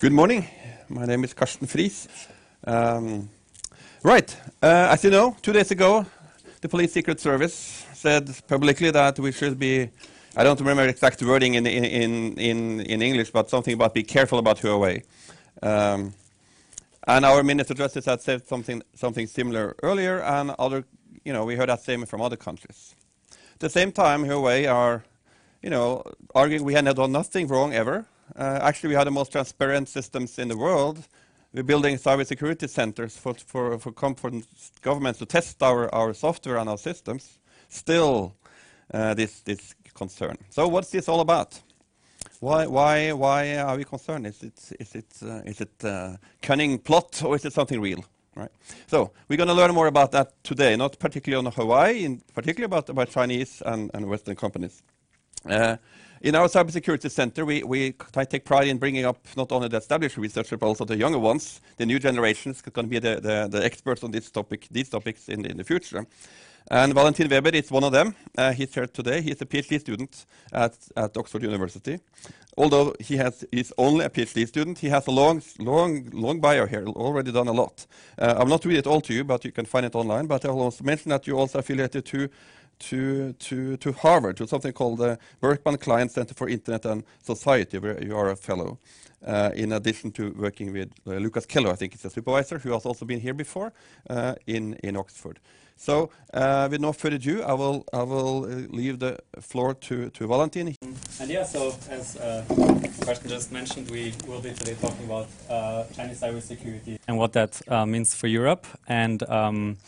Good morning. My name is Karsten Friis. Um, right, uh, as you know, two days ago, the Police Secret Service said publicly that we should be, I don't remember exact wording in, in, in, in, in English, but something about be careful about Huawei. Um, and our Minister of Justice had said something, something similar earlier, and other, you know, we heard that same from other countries. At the same time, Huawei are, you know, arguing we had done nothing wrong ever, uh, actually, we have the most transparent systems in the world. We're building cybersecurity centers for, for, for governments to test our, our software and our systems. Still, uh, this, this concern. So what's this all about? Why, why, why are we concerned? Is it, is it, uh, is it a cunning plot or is it something real? Right. So we're going to learn more about that today, not particularly on Huawei, in particular about, about Chinese and, and Western companies. Uh, in our cybersecurity center, we, we take pride in bringing up not only the established researchers, but also the younger ones, the new generations, going to be the, the, the, experts on this topic, these topics in the, in the future. And Valentin Weber is one of them. Uh, he's here today. He's a PhD student at, at Oxford University. Although he has, he's only a PhD student, he has a long, long, long bio here, already done a lot. Uh, I'll not read it all to you, but you can find it online. But I will also mention that you're also affiliated to to, to, to Harvard, to something called the Berkman Klein Center for Internet and Society, where you are a fellow. Uh, in addition to working with uh, Lucas Kello, I think he's a supervisor who has also been here before uh, in, in Oxford. So, uh, with no further ado, I will, I will uh, leave the floor to, to Valentin. And yeah, so as uh, Karsten just mentioned, we will be today talking about Chinese cybersecurity and what that means for Europe. And um,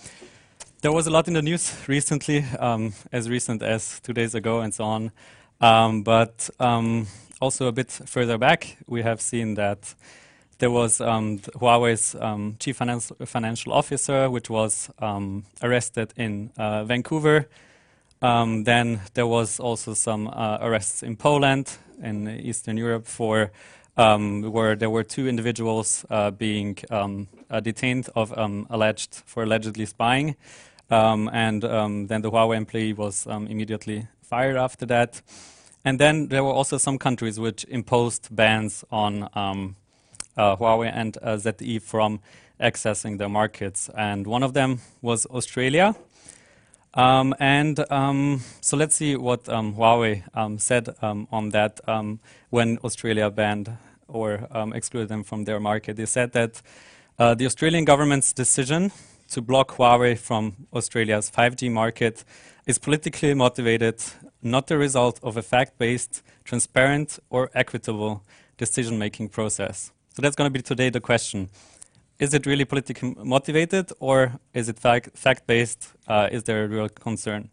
there was a lot in the news recently, um, as recent as two days ago and so on. Um, but um, also a bit further back, we have seen that there was um, Huawei's um, chief financial officer, which was um, arrested in uh, Vancouver. then there was also some uh, arrests in Poland, in Eastern Europe, for where there were two individuals uh, being uh, detained of alleged for allegedly spying. Um, and um, then the Huawei employee was um, immediately fired after that. And then there were also some countries which imposed bans on um, uh, Huawei and uh, ZTE from accessing their markets. And one of them was Australia. Um, and um, so let's see what Huawei said on that when Australia banned or excluded them from their market. They said that uh, the Australian government's decision to block Huawei from Australia's 5G market is politically motivated, not the result of a fact based, transparent, or equitable decision making process. So that's going to be today the question. Is it really politically motivated or is it fact based? Uh, is there a real concern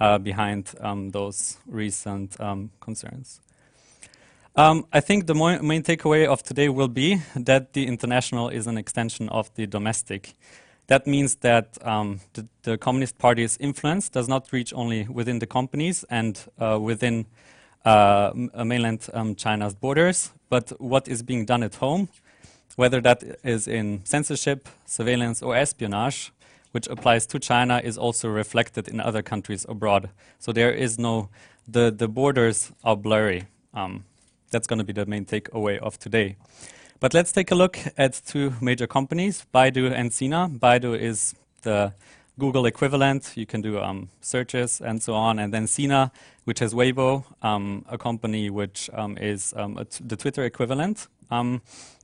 uh, behind um, those recent um, concerns? Um, I think the main takeaway of today will be that the international is an extension of the domestic. That means that um, the, the, Communist Party's influence does not reach only within the companies and uh, within uh, mainland um, China's borders, but what is being done at home, whether that is in censorship, surveillance, or espionage, which applies to China, is also reflected in other countries abroad. So there is no, the, the borders are blurry. Um, that's going to be the main takeaway of today. But let's take a look at two major companies, Baidu and Sina. Baidu is the Google equivalent. You can do um, searches and so on. And then Sina, which has Weibo, um, a company which um, is um, the Twitter equivalent, um,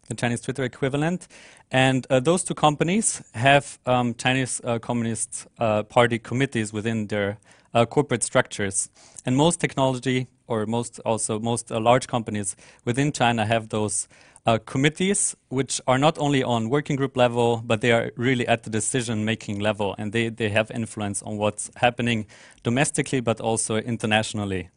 the Chinese Twitter equivalent. And uh, those two companies have um, Chinese uh, Communist uh, Party committees within their uh, corporate structures. And most technology, or most also most uh, large companies within China, have those uh, committees, which are not only on working group level, but they are really at the decision-making level, and they, they have influence on what's happening domestically, but also internationally.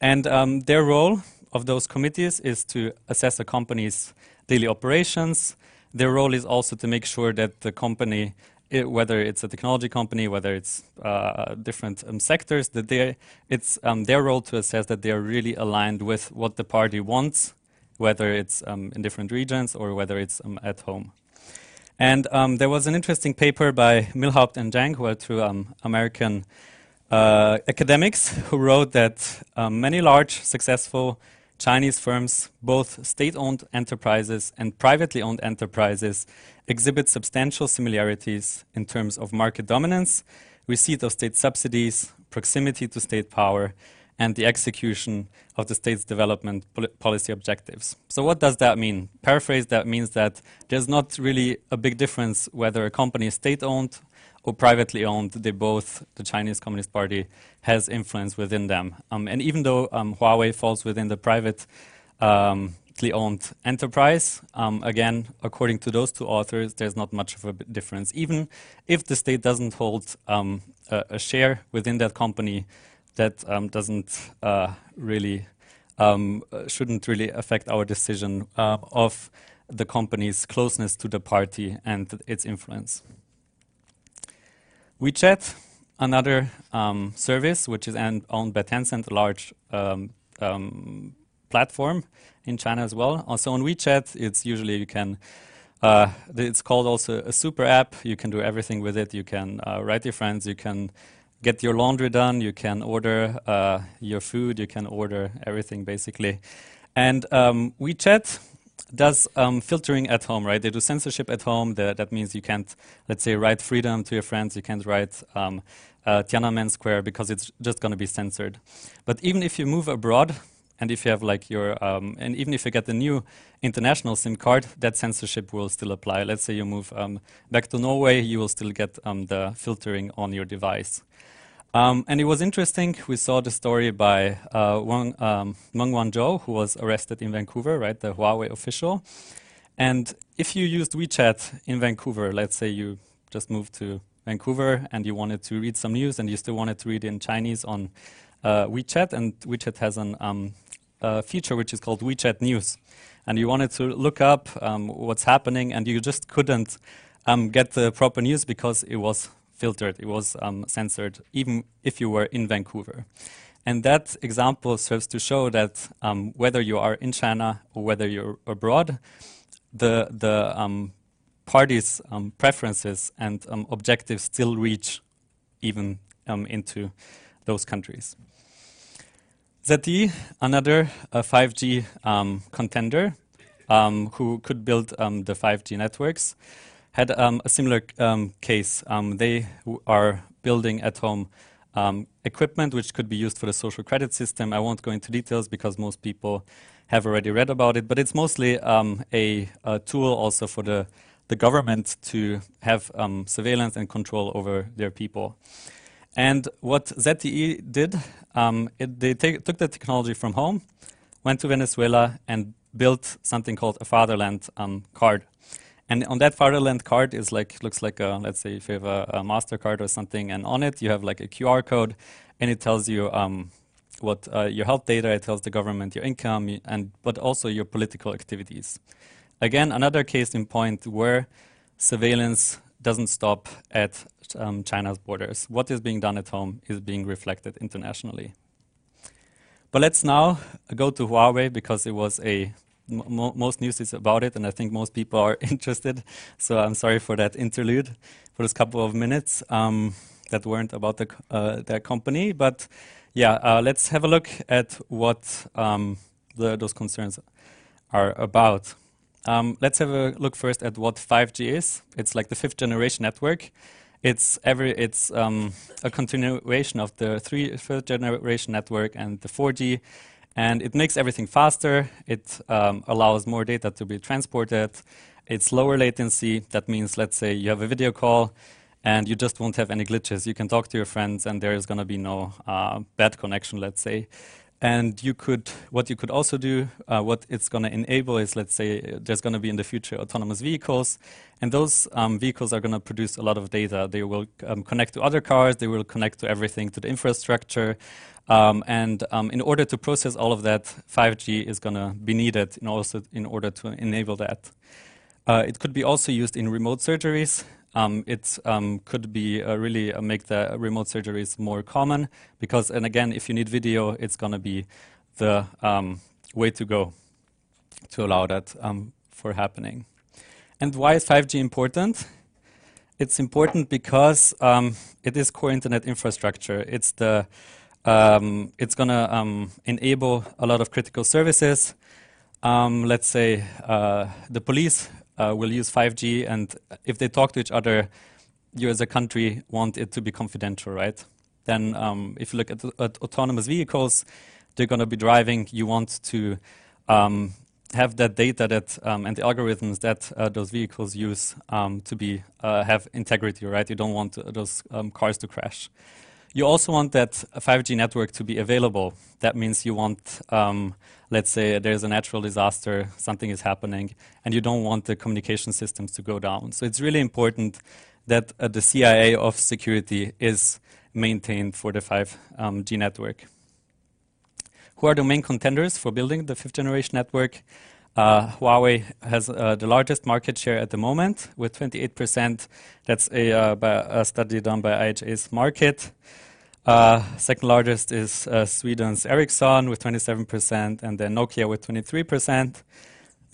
And um, their role of those committees is to assess a company's daily operations. Their role is also to make sure that the company, it, whether it's a technology company, whether it's uh, different um, sectors, that they, it's um, their role to assess that they are really aligned with what the party wants whether it's um, in different regions or whether it's um, at home. And um, there was an interesting paper by Milhaupt and Zheng, who are two um, American uh, academics, who wrote that many large, successful Chinese firms, both state owned enterprises and privately owned enterprises, exhibit substantial similarities in terms of market dominance, receipt of state subsidies, proximity to state power, and the execution of the state's development pol policy objectives. So, what does that mean? Paraphrase that means that there's not really a big difference whether a company is state owned or privately owned. They both, the Chinese Communist Party, has influence within them. Um, and even though um, Huawei falls within the privately owned enterprise, um, again, according to those two authors, there's not much of a difference. Even if the state doesn't hold um, a, a share within that company, that um, doesn't uh, really um, shouldn't really affect our decision uh, of the company's closeness to the party and its influence. WeChat, another um, service which is owned by Tencent, a large um, um, platform in China as well. Also on WeChat, it's usually you can. Uh, it's called also a super app. You can do everything with it. You can uh, write your friends. You can get your laundry done, you can order uh, your food, you can order everything basically. And um, WeChat does um, filtering at home, right? They do censorship at home. The, that means you can't, let's say, write freedom to your friends. You can't write um, uh, Tiananmen Square because it's just going to be censored. But even if you move abroad, and if you have like your, um, and even if you get the new international SIM card, that censorship will still apply. Let's say you move um, back to Norway, you will still get um, the filtering on your device. Um, and it was interesting. We saw the story by uh, Wang, um, Meng Wanzhou, who was arrested in Vancouver, right, the Huawei official. And if you used WeChat in Vancouver, let's say you just moved to Vancouver and you wanted to read some news and you still wanted to read in Chinese on uh, WeChat, and WeChat has a um, feature which is called WeChat News. And you wanted to look up um, what's happening, and you just couldn't um, get the proper news because it was filtered, it was um, censored, even if you were in Vancouver. And that example serves to show that um, whether you are in China or whether you're abroad, the, the um, um, preferences and um, objectives still reach even um, into those countries. ZTE, another uh, 5G contender who could build the 5G networks had um, a similar um, case. Um, they are building at home um, equipment which could be used for the social credit system. I won't go into details because most people have already read about it, but it's mostly um, a, a, tool also for the, the government to have surveillance and control over their people. And what ZTE did, it, they took the technology from home, went to Venezuela, and built something called a fatherland card. And on that Fatherland card is like looks like a let's say if you have a, a Mastercard or something, and on it you have like a QR code, and it tells you um, what uh, your health data, it tells the government your income, and but also your political activities. Again, another case in point where surveillance doesn't stop at um, China's borders. What is being done at home is being reflected internationally. But let's now go to Huawei because it was a most news is about it, and I think most people are interested. So I'm sorry for that interlude for this couple of minutes um, that weren't about the uh, their company. But yeah, uh, let's have a look at what um, the, those concerns are about. Um, let's have a look first at what 5G is. It's like the fifth generation network. It's every it's um, a continuation of the three third generation network and the 4G and it makes everything faster. It um, allows more data to be transported. It's lower latency. That means, let's say you have a video call and you just won't have any glitches. You can talk to your friends and there is going to be no uh, bad connection, let's say. And you could, what you could also do, uh, what it's going to enable is, let's say, there's going to be in the future autonomous vehicles, and those um, vehicles are going to produce a lot of data. They will um, connect to other cars, they will connect to everything, to the infrastructure, um, and um, in order to process all of that, 5G is going to be needed in, also in order to enable that. Uh, it could be also used in remote surgeries. Um, it um, could be uh, really uh, make the remote surgeries more common because, and again, if you need video, it's going to be the um, way to go to allow that um, for happening. And why is 5G important? It's important because it is core internet infrastructure. It's the um, it's going to um, enable a lot of critical services. Um, let's say uh, the police uh, will use 5G, and if they talk to each other, you as a country want it to be confidential, right? Then, um, if you look at, at, autonomous vehicles, they're going to be driving. You want to um, have that data that um, and the algorithms that uh, those vehicles use um, to be uh, have integrity, right? You don't want those um, cars to crash. You also want that 5G network to be available. That means you want, um, let's say, there's a natural disaster, something is happening, and you don't want the communication systems to go down. So it's really important that uh, the CIA of security is maintained for the 5G um, network. Who are the main contenders for building the fifth generation network? Uh, Huawei has uh, the largest market share at the moment with 28%. That's a, uh, a study done by IHS Markit. Uh, second largest is Sweden's Ericsson with 27%, and then Nokia with 23%.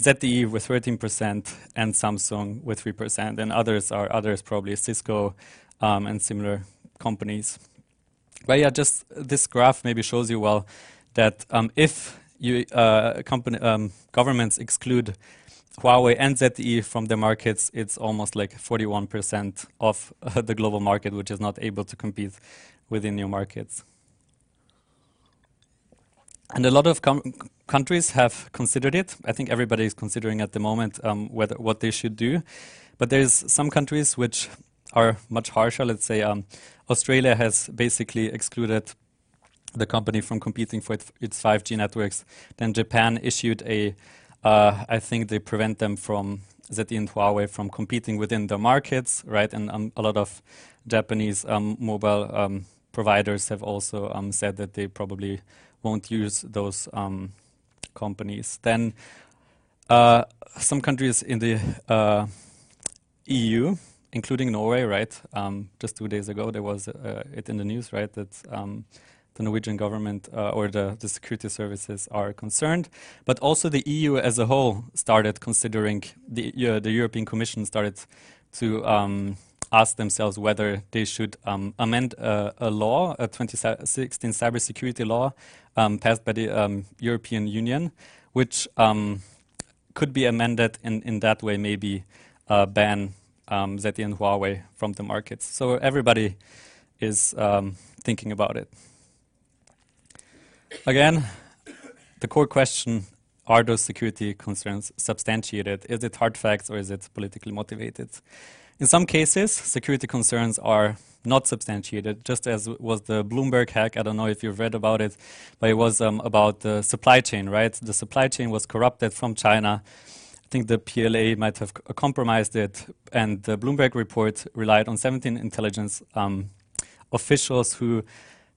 ZTE with 13% and Samsung with 3%, and others are others probably Cisco um, and similar companies. But yeah, just this graph maybe shows you well that um, if you, uh, company, um, governments exclude Huawei and ZTE from the markets, it's almost like 41% of uh, the global market, which is not able to compete within new markets. And a lot of countries have considered it. I think everybody is considering at the moment um, whether what they should do. But there's some countries which are much harsher. Let's say um, Australia has basically excluded the company from competing for its 5G networks. Then Japan issued a, uh, I think they prevent them from ZTE and Huawei from competing within their markets, right? And um, a lot of Japanese um, mobile um, providers have also um, said that they probably won't use those um, companies. Then uh, some countries in the uh, EU, including Norway, right? Um, just two days ago, there was uh, it in the news, right? That the Norwegian government uh, or the, the security services are concerned, but also the EU as a whole started considering the uh, the European Commission started to um, ask themselves whether they should um, amend a law, a 2016 cybersecurity law um, passed by the um, European Union, which um, could be amended in, in that way, maybe uh, ban um, ZTE and Huawei from the markets. So everybody is thinking about it. Again, the core question are those security concerns substantiated? Is it hard facts or is it politically motivated? In some cases, security concerns are not substantiated, just as was the Bloomberg hack. I don't know if you've read about it, but it was um, about the supply chain, right? The supply chain was corrupted from China. I think the PLA might have compromised it, and the Bloomberg report relied on 17 intelligence um, officials who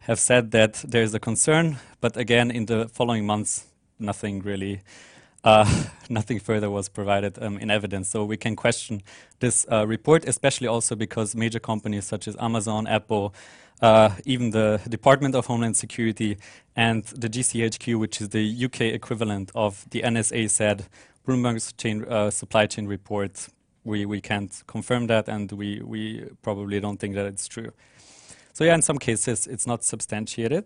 have said that there is a concern, but again, in the following months, nothing really, uh, nothing further was provided um, in evidence. So we can question this uh, report, especially also because major companies such as Amazon, Apple, uh, even the Department of Homeland Security and the GCHQ, which is the UK equivalent of the NSA, said Bloomberg's chain, uh, supply chain report. We, we can't confirm that, and we, we probably don't think that it's true. So yeah, in some cases it's not substantiated.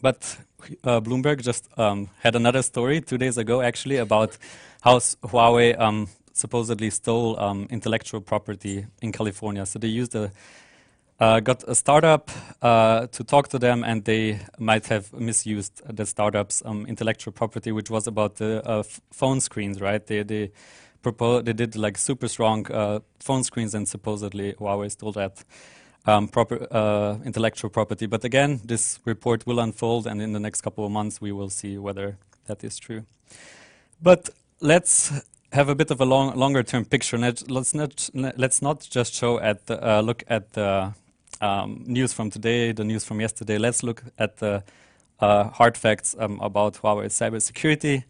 But uh, Bloomberg just um, had another story two days ago, actually, about how Huawei um, supposedly stole um, intellectual property in California. So they used a uh, got a startup uh, to talk to them, and they might have misused the startup's um, intellectual property, which was about the uh, phone screens, right? They they they did like super strong uh, phone screens, and supposedly Huawei stole that um, proper, uh, intellectual property. But again, this report will unfold, and in the next couple of months, we will see whether that is true. But let's have a bit of a long, longer term picture. Let's not, let's not just show at the, uh, look at the um, news from today, the news from yesterday. Let's look at the uh, hard facts um, about Huawei cybersecurity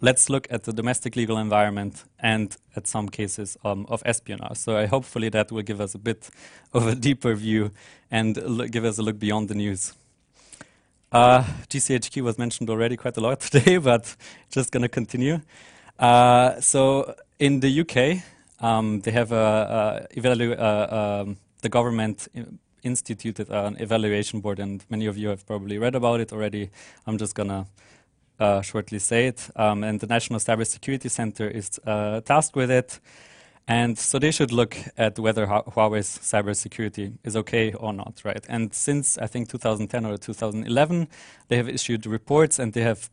let's look at the domestic legal environment and at some cases um, of espionage. So I hopefully that will give us a bit of a deeper view and give us a look beyond the news. Uh, GCHQ was mentioned already quite a lot today, but just going to continue. Uh, so in the UK, um, they have a, a uh, um, the government instituted an evaluation board, and many of you have probably read about it already. I'm just gonna uh, shortly say it. Um, and the National Cybersecurity Center is uh, tasked with it. And so they should look at whether Huawei's cybersecurity is okay or not, right? And since I think 2010 or 2011, they have issued reports and they have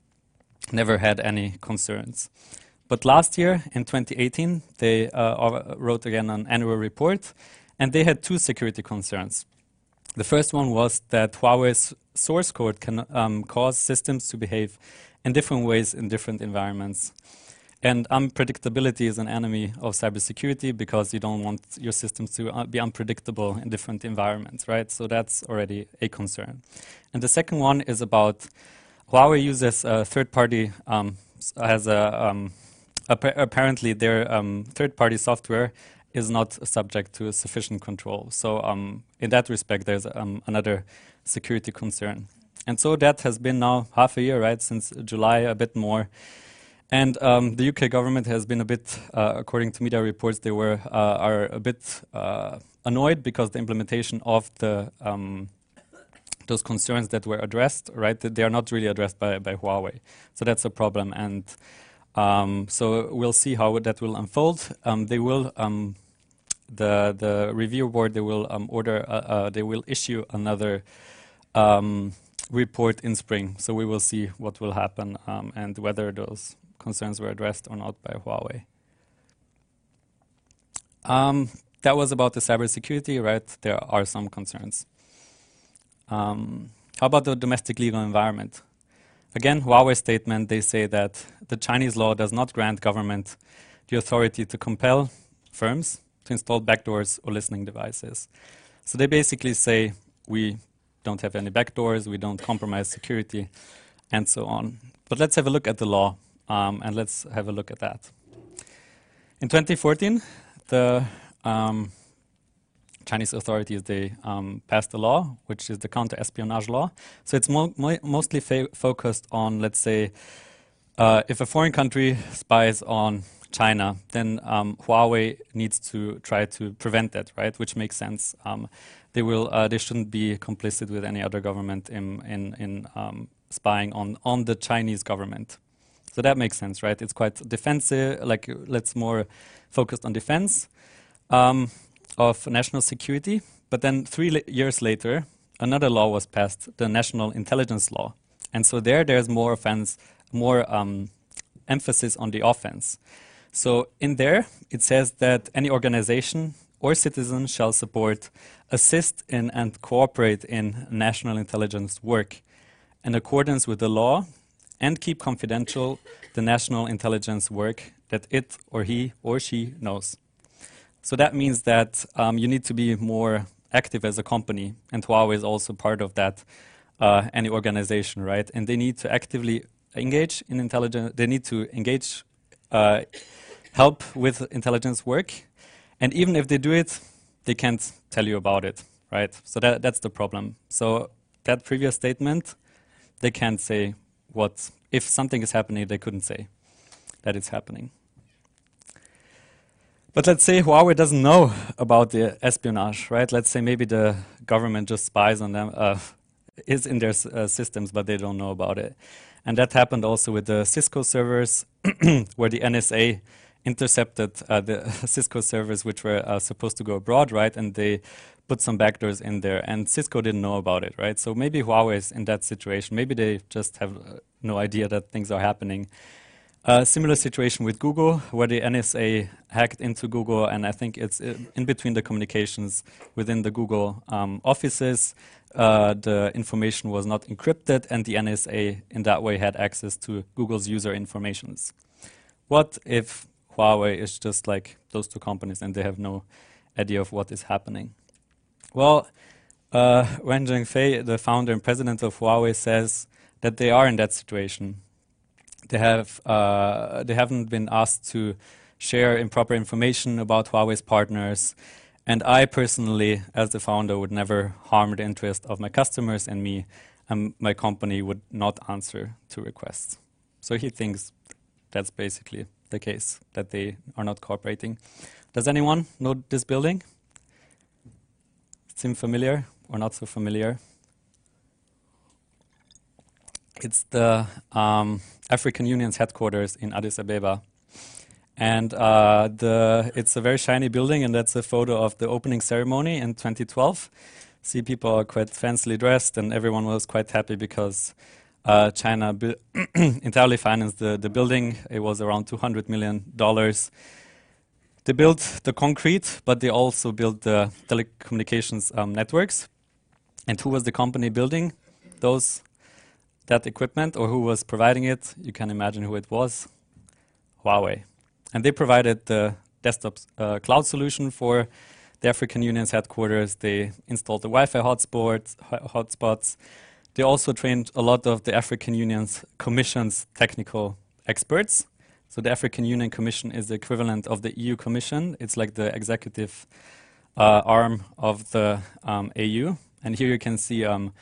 never had any concerns. But last year, in 2018, they uh, wrote again an annual report, and they had two security concerns. The first one was that Huawei's source code can um, cause systems to behave in different ways in different environments. And unpredictability is an enemy of cybersecurity because you don't want your systems to uh, be unpredictable in different environments, right? So that's already a concern. And the second one is about Huawei uses a third party, um, has a, um, apparently their um, third party software is not subject to sufficient control. So um, in that respect, there's um, another security concern. And so that has been now half a year, right, since July, a bit more. And um, the UK government has been a bit, uh, according to media reports, they were uh, are a bit uh, annoyed because the implementation of the um, those concerns that were addressed, right, they are not really addressed by, by Huawei. So that's a problem. And um, so we'll see how that will unfold. Um, they will um, the the review board they will um, order uh, uh, they will issue another um, report in spring. So we will see what will happen and whether those concerns were addressed or not by Huawei. Um, that was about the cybersecurity, right? There are some concerns. Um, how about the domestic legal environment? Again, Huawei statement, they say that the Chinese law does not grant government the authority to compel firms to install backdoors or listening devices. So they basically say we don't have any backdoors, we don't compromise security, and so on. But let's have a look at the law. Um, and let's have a look at that. In 2014, the um, Chinese authorities they um, passed a law, which is the counter-espionage law. So it's mo mo mostly focused on, let's say, uh, if a foreign country spies on China, then um, Huawei needs to try to prevent that, right? Which makes sense. Um, they will, uh, they shouldn't be complicit with any other government in in, in um, spying on on the Chinese government. So that makes sense, right? It's quite defensive, like let's more focused on defense um, of national security. But then three years later, another law was passed, the National Intelligence Law. And so there, there's more offense, more um, emphasis on the offense. So in there, it says that any organization or citizen shall support, assist in, and cooperate in national intelligence work in accordance with the law and keep confidential the national intelligence work that it or he or she knows. So that means that um, you need to be more active as a company, and Huawei is also part of that, uh, any organization, right? And they need to actively engage in intelligence, they need to engage, uh, help with intelligence work, and even if they do it, they can't tell you about it, right? So that, that's the problem. So that previous statement, they can't say what if something is happening they couldn't say that it's happening. But let's say Huawei doesn't know about the espionage, right? Let's say maybe the government just spies on them, uh, is in their uh, systems, but they don't know about it. And that happened also with the Cisco servers, where the NSA intercepted uh, the Cisco servers, which were uh, supposed to go abroad, right? And they put some backdoors in there, and Cisco didn't know about it, right? So maybe Huawei is in that situation. Maybe they just have uh, no idea that things are happening. A similar situation with Google, where the NSA hacked into Google, and I think it's uh, in between the communications within the Google um, offices. Uh, the information was not encrypted, and the NSA in that way had access to Google's user informations. What if Huawei is just like those two companies and they have no idea of what is happening? Well, uh, Ren Zhengfei, the founder and president of Huawei, says that they are in that situation. They have uh, they haven't been asked to share improper information about Huawei's partners, and I personally, as the founder, would never harm the interest of my customers and me, and my company would not answer to requests. So he thinks that's basically the case that they are not cooperating. Does anyone know this building? Seem familiar? or not so familiar. It's the um, African Union's headquarters in Addis Ababa. And uh, the, it's a very shiny building, and that's a photo of the opening ceremony in 2012. See, people are quite fancily dressed, and everyone was quite happy because uh, China entirely financed the, the building. It was around $200 million. They built the concrete, but they also built the telecommunications um, networks. And who was the company building those that equipment, or who was providing it? You can imagine who it was. Huawei. And they provided the desktop uh, cloud solution for the African Union's headquarters. They installed the Wi-Fi hotspots. hotspots. They also trained a lot of the African Union's Commission's technical experts. So the African Union Commission is the equivalent of the EU Commission. It's like the executive uh, arm of the um, AU. And here you can see um,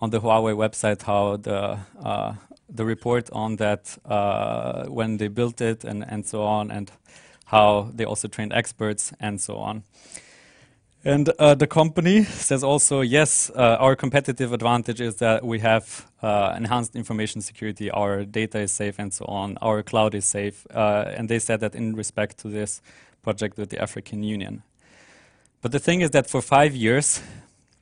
on the Huawei website how the uh, the report on that uh, when they built it and, and so on, and how they also trained experts and so on. And uh, the company says also, yes, uh, our competitive advantage is that we have uh, enhanced information security, our data is safe, and so on, our cloud is safe. Uh, and they said that in respect to this project with the African Union. But the thing is that for five years,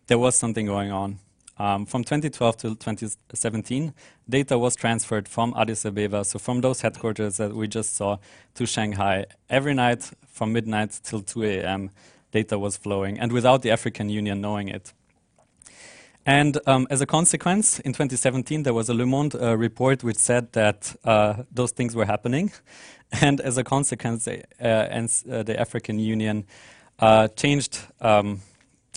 there was something going on. Um, from 2012 to 2017, data was transferred from Addis Ababa, so from those headquarters that we just saw, to Shanghai. Every night from midnight till 2 a.m., data was flowing, and without the African Union knowing it. And um, as a consequence, in 2017, there was a Le Monde uh, report which said that uh, those things were happening. And as a consequence, uh, and, uh, the African Union uh, changed um,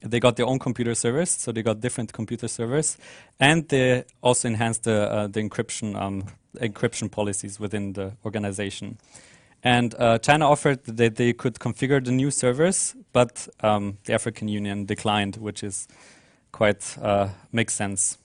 they got their own computer servers, so they got different computer servers, and they also enhanced the, uh, the encryption um, encryption policies within the organization. And uh, China offered that they could configure the new servers, but um, the African Union declined, which is quite uh, makes sense.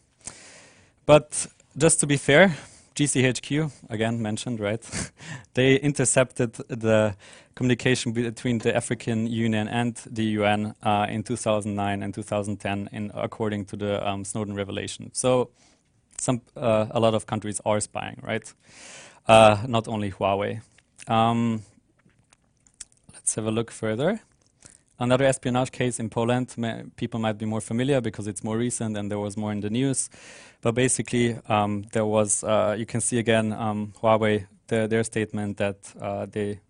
But just to be fair, GCHQ, again mentioned, right? they intercepted the communication between the African Union and the UN uh, in 2009 and 2010, in, according to the um, Snowden revelation. So, some uh, a lot of countries are spying, right? Uh, not only Huawei. Um, let's have a look further. Another espionage case in Poland, people might be more familiar because it's more recent and there was more in the news. But basically, um, there was, uh, you can see again, um, Huawei, the, their statement that uh, they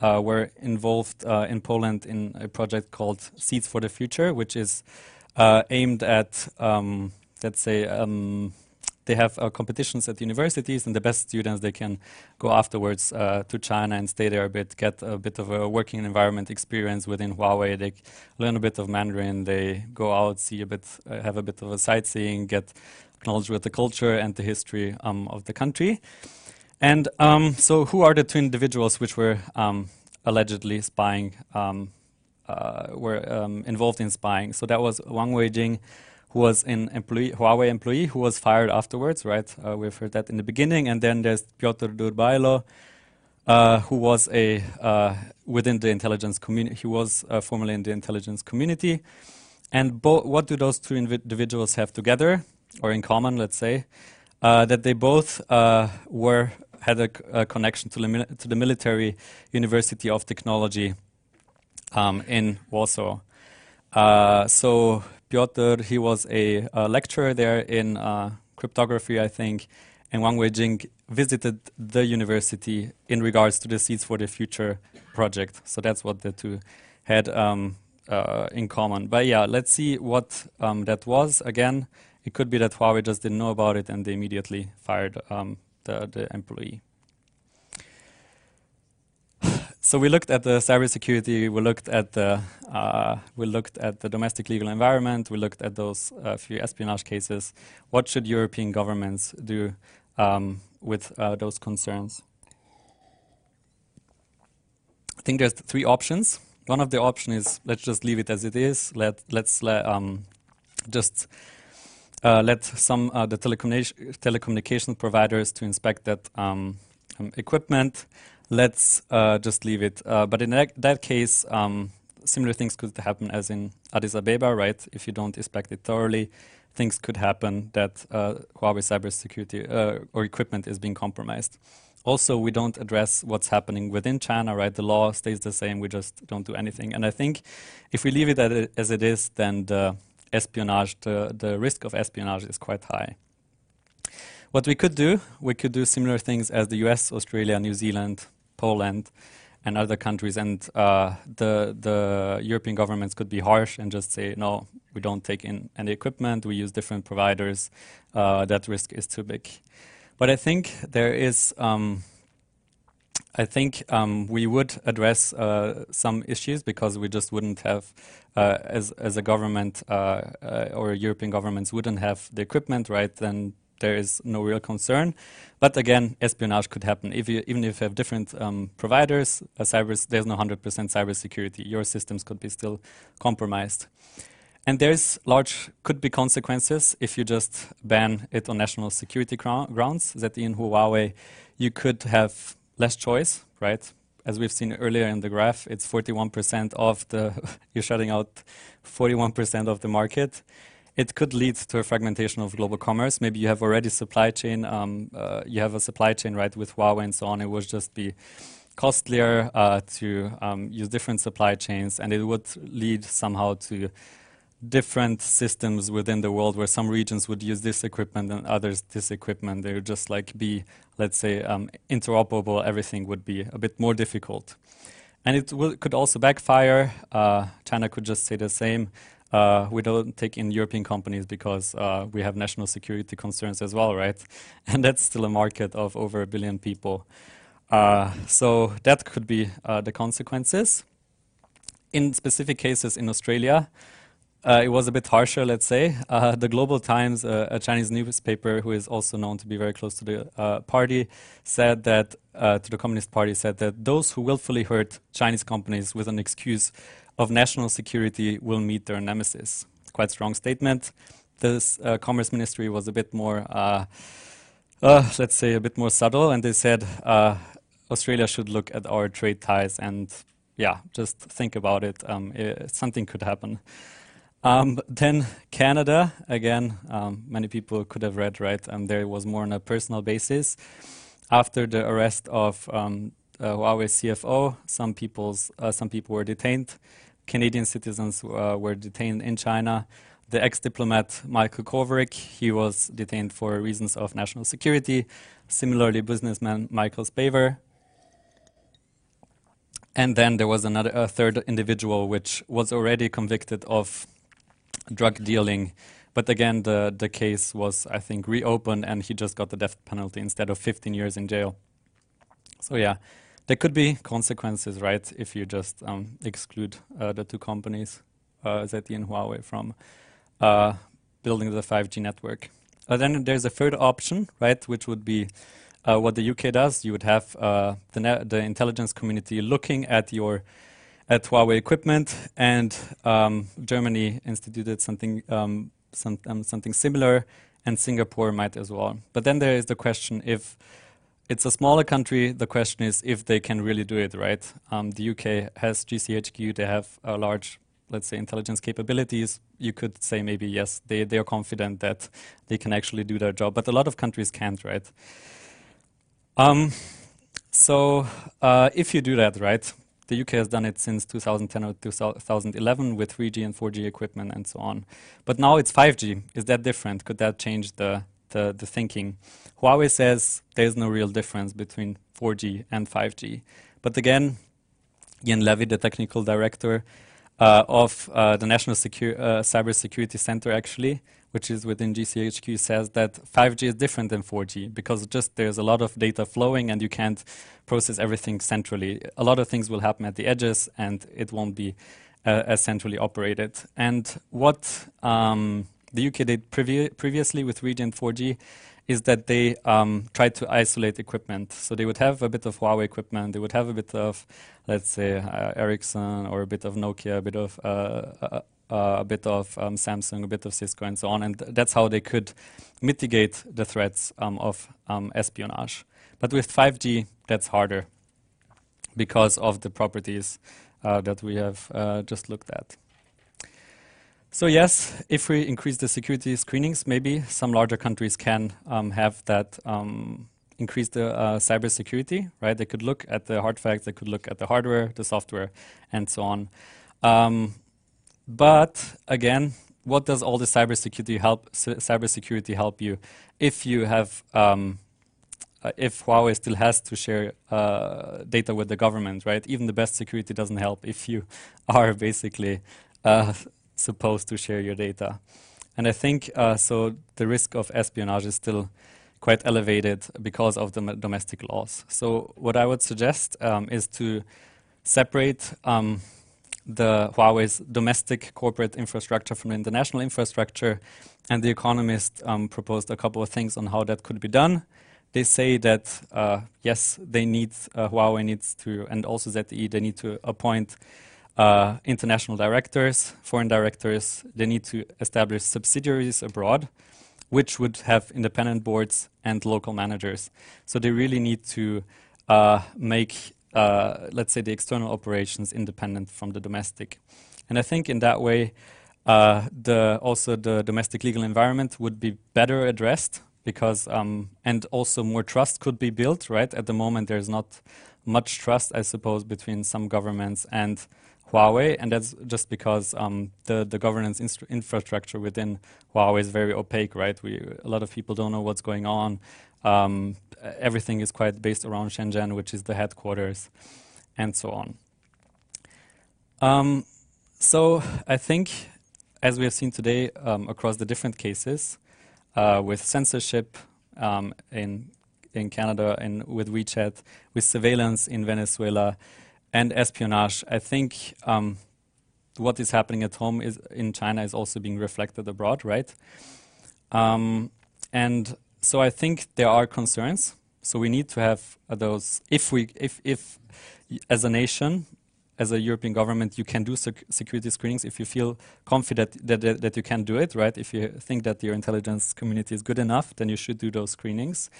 uh, were involved uh, in Poland in a project called Seeds for the Future, which is uh, aimed at, um, let's say, um, they have uh, competitions at universities, and the best students they can go afterwards uh, to China and stay there a bit, get a bit of a working environment experience within Huawei. They learn a bit of Mandarin. They go out, see a bit, uh, have a bit of a sightseeing, get knowledge with the culture and the history um, of the country. And um, so, who are the two individuals which were um, allegedly spying? Um, uh, were um, involved in spying. So that was Wang Weijing who was an employee, Huawei employee who was fired afterwards, right? Uh, we've heard that in the beginning. And then there's Piotr Durbajło, uh, who was a uh, within the intelligence community. He was uh, formerly in the intelligence community. And what do those two individuals have together, or in common? Let's say uh, that they both uh, were had a, connection to the, to the, military University of Technology um, in Warsaw. so He was a, a lecturer there in uh, cryptography, I think, and Wang Weijing visited the university in regards to the Seeds for the Future project. So that's what the two had um, uh, in common. But yeah, let's see what um, that was. Again, it could be that Huawei just didn't know about it and they immediately fired um, the, the employee. So we looked at the cybersecurity. We looked at the uh, we looked at the domestic legal environment. We looked at those uh, few espionage cases. What should European governments do um, with uh, those concerns? I think there's three options. One of the options is let's just leave it as it is. Let let's let, um, just uh, let some uh, the telecommunication telecommunication providers to inspect that um, um equipment let's uh, just leave it. Uh, but in that, that case, um, similar things could happen as in Addis Abeba, right? If you don't inspect it thoroughly, things could happen that uh, Huawei cybersecurity uh, or equipment is being compromised. Also, we don't address what's happening within China, right? The law stays the same. We just don't do anything. And I think if we leave it as it is, then the espionage, the, the risk of espionage is quite high. What we could do, we could do similar things as the US, Australia, New Zealand, Poland, and other countries. And uh, the, the European governments could be harsh and just say, no, we don't take in any equipment, we use different providers, uh, that risk is too big. But I think there is, um, I think um, we would address uh, some issues because we just wouldn't have, uh, as, as a government uh, uh, or European governments wouldn't have the equipment, right? Then there is no real concern. But again, espionage could happen. If you, even if you have different um, providers, cyber, there's no 100% cybersecurity. Your systems could be still compromised. And there's large, could be consequences if you just ban it on national security grounds. That in Huawei, you could have less choice, right? As we've seen earlier in the graph, it's 41% of the, you're shutting out 41% of the market. It could lead to a fragmentation of global commerce. Maybe you have already supply chain, um, uh, you have a supply chain, right, with Huawei and so on. It would just be costlier uh, to um, use different supply chains, and it would lead somehow to different systems within the world where some regions would use this equipment and others this equipment. They would just like be, let's say, um, interoperable. Everything would be a bit more difficult. And it could also backfire. Uh, China could just say the same. Uh, we don't take in European companies because uh, we have national security concerns as well, right? And that's still a market of over a billion people. Uh, so that could be uh, the consequences. In specific cases in Australia, uh, it was a bit harsher, let's say. Uh, the Global Times, a Chinese newspaper who is also known to be very close to the party, said that, to the Communist Party, said that those who willfully hurt Chinese companies with an excuse of national security will meet their nemesis. Quite strong statement. This uh, Commerce Ministry was a bit more, let's say, a bit more subtle, and they said Australia should look at our trade ties and, yeah, just think about it. Um, it something could happen. Um, then Canada, again, um, many people could have read, right? Um, there was more on a personal basis. After the arrest of um, uh, Huawei CFO, some people's uh, some people were detained. Canadian citizens uh, were detained in China. The ex-diplomat Michael Kovrig, he was detained for reasons of national security. Similarly, businessman Michael Spavor. And then there was another a third individual which was already convicted of drug dealing. But again, the, the case was, I think, reopened and he just got the death penalty instead of 15 years in jail. So, yeah, there could be consequences, right, if you just um, exclude uh, the two companies, uh, ZTE and Huawei, from uh, building the 5G network. Uh, then there's a third option, right, which would be uh, what the UK does. You would have uh, the, the intelligence community looking at your at Huawei equipment, and um, Germany instituted something um, some, um, something similar, and Singapore might as well. But then there is the question if it's a smaller country, the question is if they can really do it, right? Um, the UK has GCHQ, they have a large, let's say, intelligence capabilities. You could say maybe yes, they, they are confident that they can actually do their job, but a lot of countries can't, right? Um, so uh, if you do that, right, the UK has done it since 2010 or 2011 with 3G and 4G equipment and so on. But now it's 5G. Is that different? Could that change the, the, the thinking? Huawei says there's no real difference between 4G and 5G. But again, Ian Levy, the technical director uh, of uh, the National Secu uh, Cyber Security Center, actually, which is within GCHQ, says that 5G is different than 4G because just there's a lot of data flowing and you can't process everything centrally. A lot of things will happen at the edges and it won't be uh, as centrally operated. And what um, the UK did previ previously with 3G 4G is that they um, tried to isolate equipment. So they would have a bit of Huawei equipment, they would have a bit of, let's say, uh, Ericsson or a bit of Nokia, a bit of uh, uh uh, a bit of um, Samsung, a bit of Cisco, and so on. And th that's how they could mitigate the threats um, of um, espionage. But with 5G, that's harder. because of the properties uh, that we have uh, just looked at. So yes, if we increase the security screenings, maybe some larger countries can um, have that um, increase the uh, cybersecurity, right? They could look at the hard facts, they could look at the hardware, the software, and so on. Um, but again, what does all the cybersecurity help? Cybersecurity help you if you have um, uh, if Huawei still has to share uh, data with the government, right? Even the best security doesn't help if you are basically uh, supposed to share your data. And I think uh, so. The risk of espionage is still quite elevated because of the domestic laws. So what I would suggest um, is to separate um, the Huawei's domestic corporate infrastructure from the international infrastructure. And the Economist um, proposed a couple of things on how that could be done. They say that uh, yes, they need uh, Huawei needs to, and also ZTE, they need to appoint uh, international directors, foreign directors. They need to establish subsidiaries abroad, which would have independent boards and local managers. So they really need to uh, make uh, let's say, the external operations independent from the domestic. And I think in that way, uh, the also the domestic legal environment would be better addressed because um, and also more trust could be built. Right at the moment, there's not much trust, I suppose, between some governments and Huawei, and that's just because um, the the governance infrastructure within Huawei is very opaque. Right, we a lot of people don't know what's going on. Um, everything is quite based around Shenzhen, which is the headquarters, and so on. Um, so I think, as we have seen today um, across the different cases, uh, with censorship um, in in Canada and with WeChat, with surveillance in Venezuela, and espionage, I think um, what is happening at home is in China is also being reflected abroad, right? Um, and so I think there are concerns. So we need to have those. If we, if, if as a nation, as a European government, you can do sec security screenings if you feel confident that, that, that you can do it, right? If you think that your intelligence community is good enough, then you should do those screenings.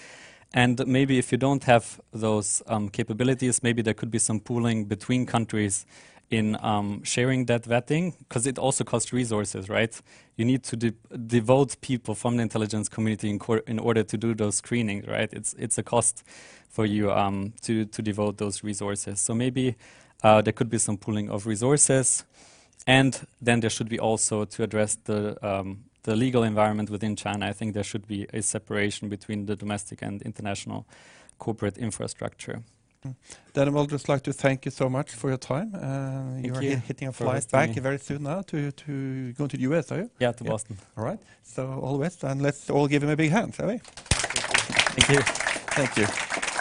And maybe if you don't have those um, capabilities, maybe there could be some pooling between countries in um, sharing that vetting because it also costs resources, right? You need to de devote people from the intelligence community in, in, order to do those screenings, right? It's it's a cost for you um, to to devote those resources. So maybe uh, there could be some pooling of resources, and then there should be also to address the um, the legal environment within China. I think there should be a separation between the domestic and international corporate infrastructure. Then I would just like to thank you so much for your time. Uh, you are you hitting a flight back me. very soon now to, to go to the US, are you? Yeah, to yeah. Boston. All right. So all the best, and let's all give him a big hand, shall we? Thank you. Thank you.